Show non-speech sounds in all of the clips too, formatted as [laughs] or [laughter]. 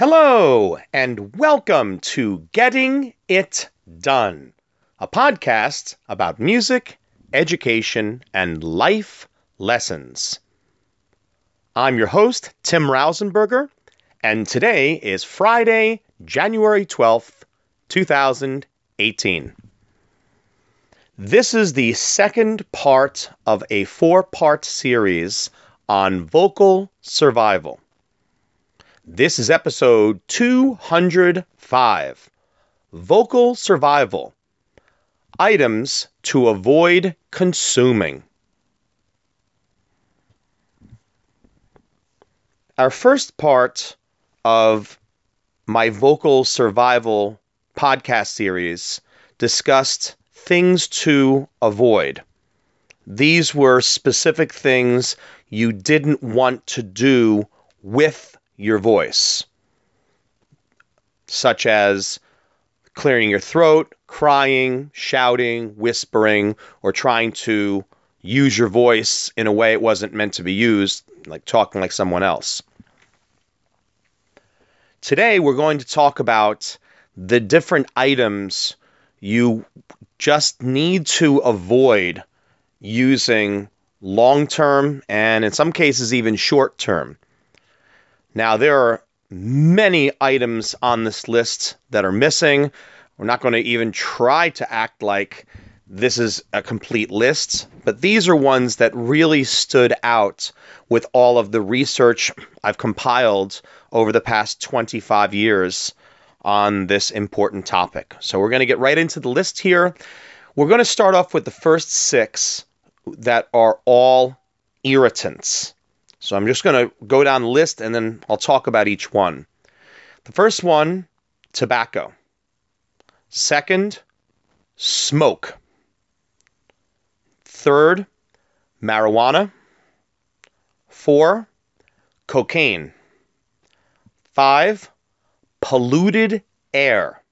Hello, and welcome to Getting It Done, a podcast about music, education, and life lessons. I'm your host, Tim Rausenberger, and today is Friday, January 12th, 2018. This is the second part of a four part series on vocal survival. This is episode 205 Vocal Survival Items to Avoid Consuming. Our first part of my vocal survival podcast series discussed things to avoid. These were specific things you didn't want to do with your voice, such as clearing your throat, crying, shouting, whispering, or trying to use your voice in a way it wasn't meant to be used, like talking like someone else. Today, we're going to talk about the different items you just need to avoid using long term and in some cases even short term. Now, there are many items on this list that are missing. We're not going to even try to act like this is a complete list, but these are ones that really stood out with all of the research I've compiled over the past 25 years on this important topic. So we're going to get right into the list here. We're going to start off with the first six that are all irritants. So I'm just going to go down the list and then I'll talk about each one. The first one, tobacco. Second, smoke. Third, marijuana. Four, cocaine. Five, polluted air.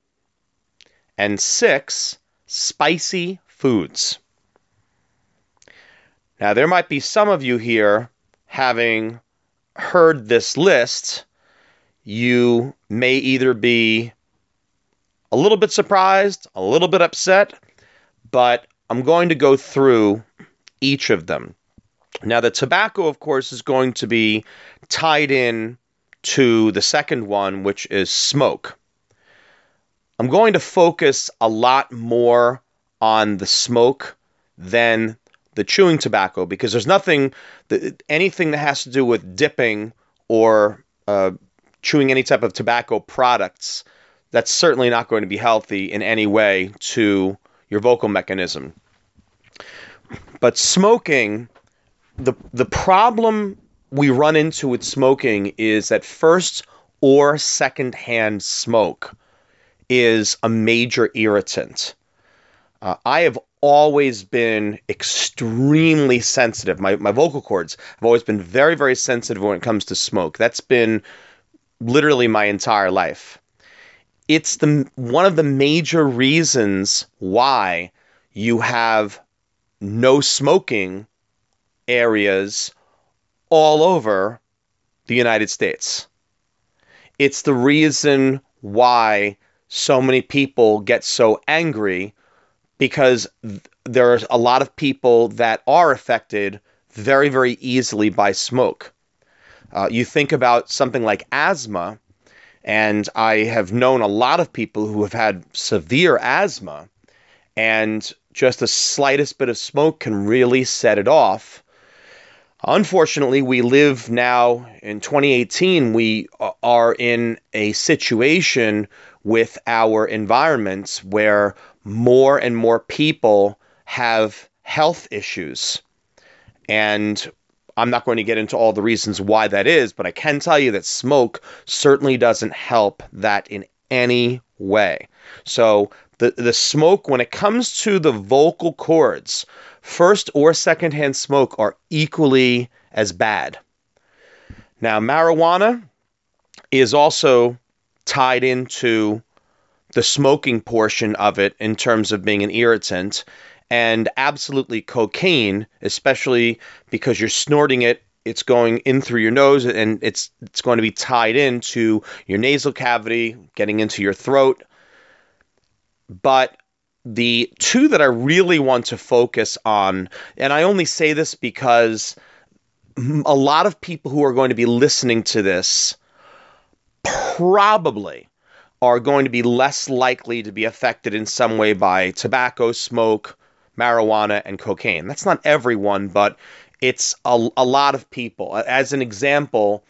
And six, spicy foods. Now, there might be some of you here having heard this list, you may either be a little bit surprised, a little bit upset, but I'm going to go through each of them. Now, the tobacco, of course, is going to be tied in to the second one, which is smoke. I'm going to focus a lot more on the smoke than the chewing tobacco because there's nothing, that, anything that has to do with dipping or uh, chewing any type of tobacco products, that's certainly not going to be healthy in any way to your vocal mechanism. But smoking, the the problem we run into with smoking is that first or second hand smoke is a major irritant. Uh, I have always been extremely sensitive. My, my vocal cords have always been very, very sensitive when it comes to smoke. That's been literally my entire life. It's the one of the major reasons why you have no smoking areas all over the United States. It's the reason why so many people get so angry because th- there's a lot of people that are affected very, very easily by smoke. Uh, you think about something like asthma, and I have known a lot of people who have had severe asthma, and just the slightest bit of smoke can really set it off. Unfortunately, we live now in 2018, we are in a situation with our environments where more and more people have health issues. And I'm not going to get into all the reasons why that is, but I can tell you that smoke certainly doesn't help that in any way. So the the smoke when it comes to the vocal cords, first or secondhand smoke are equally as bad. Now marijuana is also tied into the smoking portion of it in terms of being an irritant and absolutely cocaine especially because you're snorting it it's going in through your nose and it's it's going to be tied into your nasal cavity, getting into your throat. But the two that I really want to focus on, and I only say this because a lot of people who are going to be listening to this probably are going to be less likely to be affected in some way by tobacco, smoke, marijuana, and cocaine. That's not everyone, but it's a, a lot of people. As an example,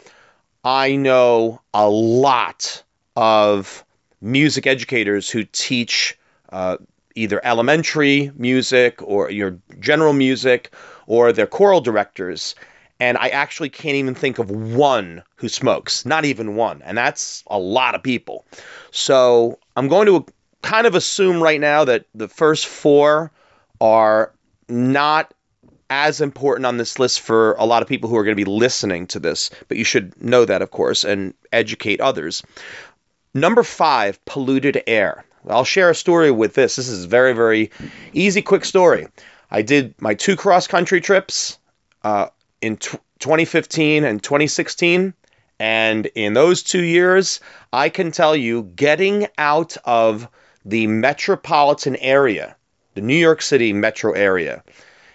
I know a lot of music educators who teach uh, either elementary music or your general music or they're choral directors. And I actually can't even think of one who smokes, not even one. And that's a lot of people. So I'm going to kind of assume right now that the first four are not as important on this list for a lot of people who are going to be listening to this, but you should know that, of course, and educate others. Number five, polluted air. I'll share a story with this. This is a very, very easy, quick story. I did my two cross country trips uh, in t- 2015 and 2016. And in those two years, I can tell you getting out of the metropolitan area, the New York City metro area,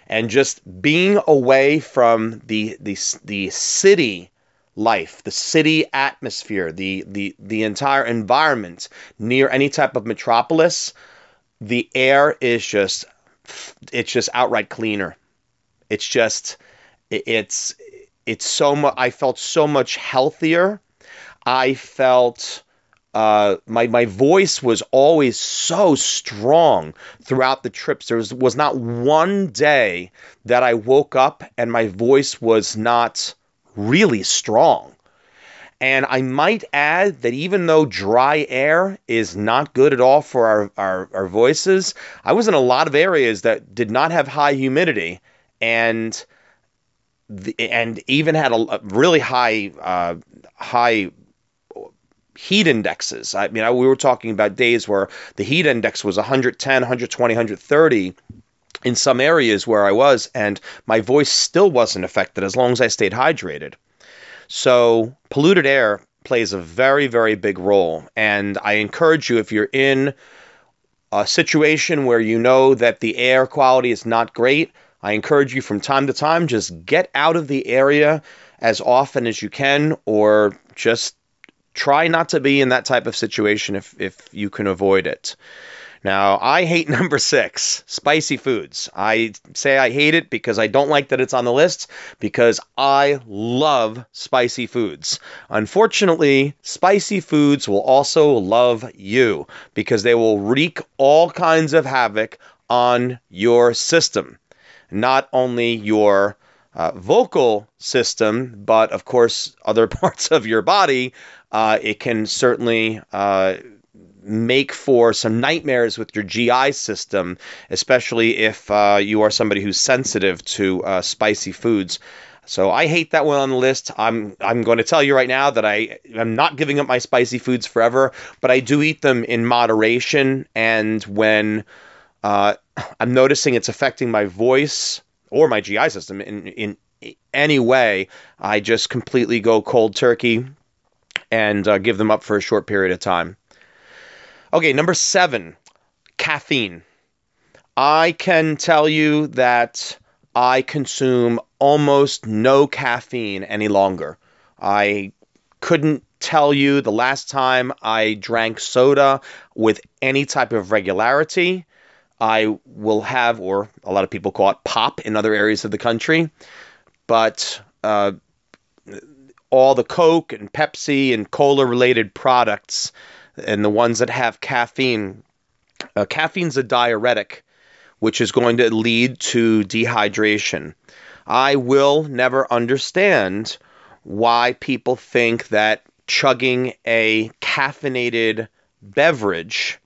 and just being away from the, the, the city life, the city atmosphere, the the the entire environment near any type of metropolis, the air is just it's just outright cleaner. It's just it's it's so much I felt so much healthier. I felt uh, my my voice was always so strong throughout the trips. There was, was not one day that I woke up and my voice was not really strong. And I might add that even though dry air is not good at all for our, our, our, voices, I was in a lot of areas that did not have high humidity and the, and even had a, a really high uh, high heat indexes. I mean, I, we were talking about days where the heat index was 110, 120, 130 in some areas where I was, and my voice still wasn't affected as long as I stayed hydrated. So, polluted air plays a very, very big role. And I encourage you, if you're in a situation where you know that the air quality is not great, I encourage you from time to time just get out of the area as often as you can, or just try not to be in that type of situation if, if you can avoid it. Now, I hate [laughs] number six, spicy foods. I say I hate it because I don't like that it's on the list because I love spicy foods. Unfortunately, spicy foods will also love you because they will wreak all kinds of havoc on your system. Not only your uh, vocal system, but of course, other [laughs] parts of your body. Uh, it can certainly uh, make for some nightmares with your GI system, especially if uh, you are somebody who's sensitive to uh, spicy foods. So I hate that one on the list. I'm I'm going to tell you right now that I am not giving up my spicy foods forever, but I do eat them in moderation. And when uh, I'm noticing it's affecting my voice or my GI system in in any way, I just completely go cold turkey and uh, give them up for a short period of time. Okay, number seven, caffeine. I can tell you that I consume almost no caffeine any longer. I couldn't tell you the last time I drank soda with any type of regularity. I will have, or a lot of people call it pop in other areas of the country, but uh, all the Coke and Pepsi and cola related products and the ones that have caffeine. Uh, caffeine's a diuretic, which is going to lead to dehydration. I will never understand why people think that chugging a caffeinated beverage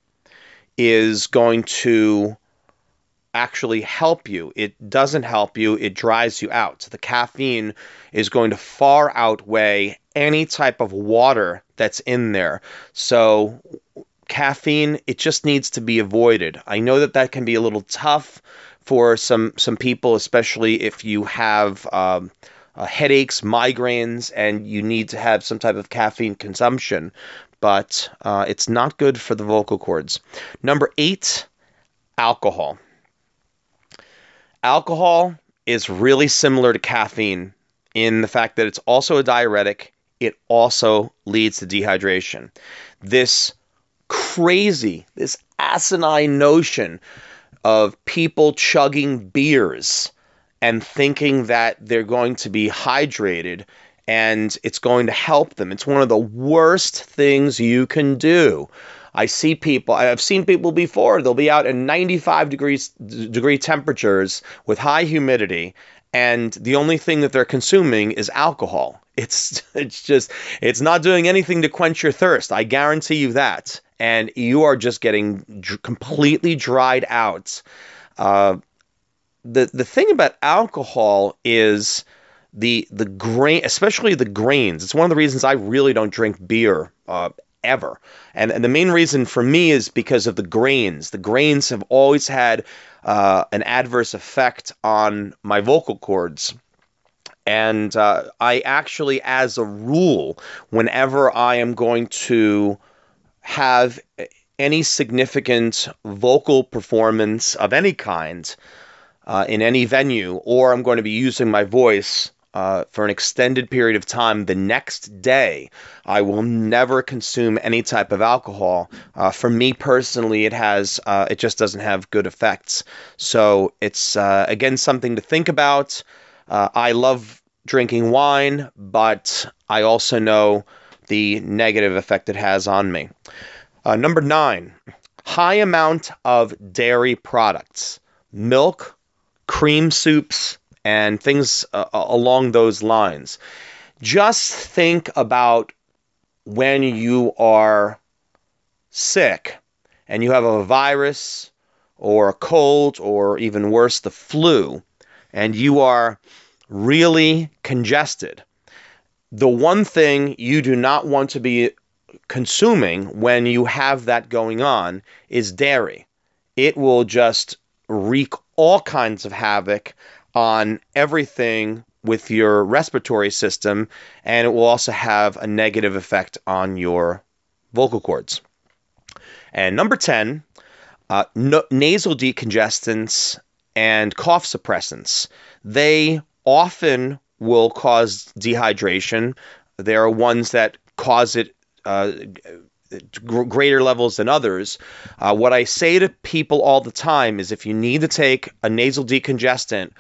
is going to actually help you. It doesn't help you, it dries you out. So The caffeine is going to far outweigh any type of water that's in there. So, caffeine, it just needs to be avoided. I know that that can be a little tough for some some people, especially if you have um, uh, headaches, migraines, and you need to have some type of caffeine consumption. But uh, it's not good for the vocal cords. Number eight, alcohol. Alcohol is really similar to caffeine in the fact that it's also a diuretic. It also leads to dehydration. This crazy, this asinine notion of people chugging beers and thinking that they're going to be hydrated and it's going to help them. It's one of the worst things you can do. I see people, I've seen people before, they'll be out in 95 degrees degree temperatures with high humidity and the only thing that they're consuming is alcohol. [laughs] It's it's just it's not doing anything to quench your thirst. I guarantee you that. And you are just getting dr- completely dried out. Uh, the the thing about alcohol is the the grain, especially the grains. It's one of the reasons I really don't drink beer uh, ever. And, and the main reason for me is because of the grains. The grains have always had uh, an adverse effect on my vocal cords. And uh, I actually, as a rule, whenever I am going to have any significant vocal performance of any kind uh, in any venue, or I'm going to be using my voice uh, for an extended period of time the next day, I will never consume any type of alcohol. Uh, for me personally, it has uh, it just doesn't have good effects. So it's uh, again something to think about. Uh, I love drinking wine, but I also know the negative effect it has on me. Uh, number nine, high amount of dairy products, milk, cream soups, and things uh, along those lines. Just think about when you are sick and you have a virus or a cold or even worse, the flu, and you are really congested. The one thing you do not want to be consuming when you have that going on is dairy. It will just wreak all kinds of havoc on everything with your respiratory system, and it will also have a negative effect on your vocal cords. And number 10, uh, no, nasal decongestants and cough suppressants. They often will cause dehydration. There are ones that cause it uh, greater levels than others. Uh, what I say to people all the time is if you need to take a nasal decongestant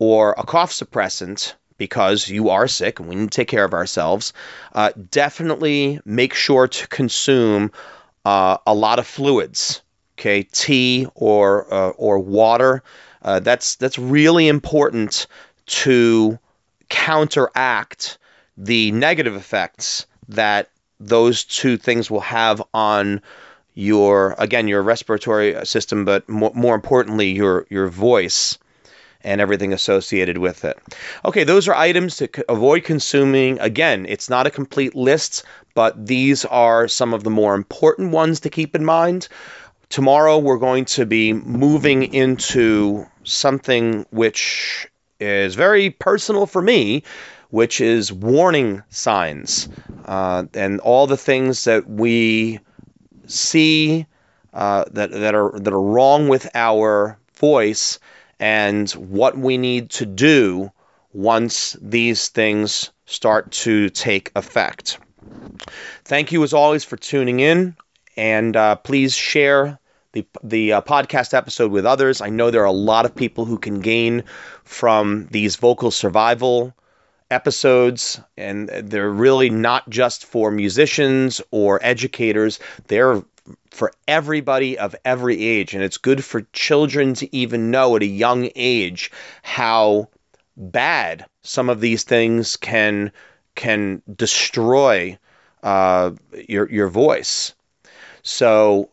or a cough suppressant because you are sick and we need to take care of ourselves, uh, definitely make sure to consume uh, a lot of fluids. Okay, tea or uh, or water. Uh, that's that's really important to counteract the negative effects that those two things will have on your again your respiratory system, but more, more importantly your your voice and everything associated with it. Okay, those are items to avoid consuming. Again, it's not a complete list, but these are some of the more important ones to keep in mind. Tomorrow, we're going to be moving into something which is very personal for me, which is warning signs uh, and all the things that we see uh, that, that, are, that are wrong with our voice and what we need to do once these things start to take effect. Thank you, as always, for tuning in, and uh, please share the the uh, podcast episode with others. I know there are a lot of people who can gain from these vocal survival episodes, and they're really not just for musicians or educators. They're for everybody of every age. And it's good for children to even know at a young age how bad some of these things can can destroy uh, your your voice. So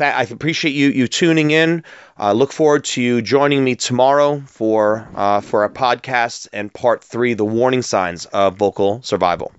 I appreciate you you tuning in. Uh, look forward to you joining me tomorrow for uh, for a podcast and part three, the warning signs of vocal survival.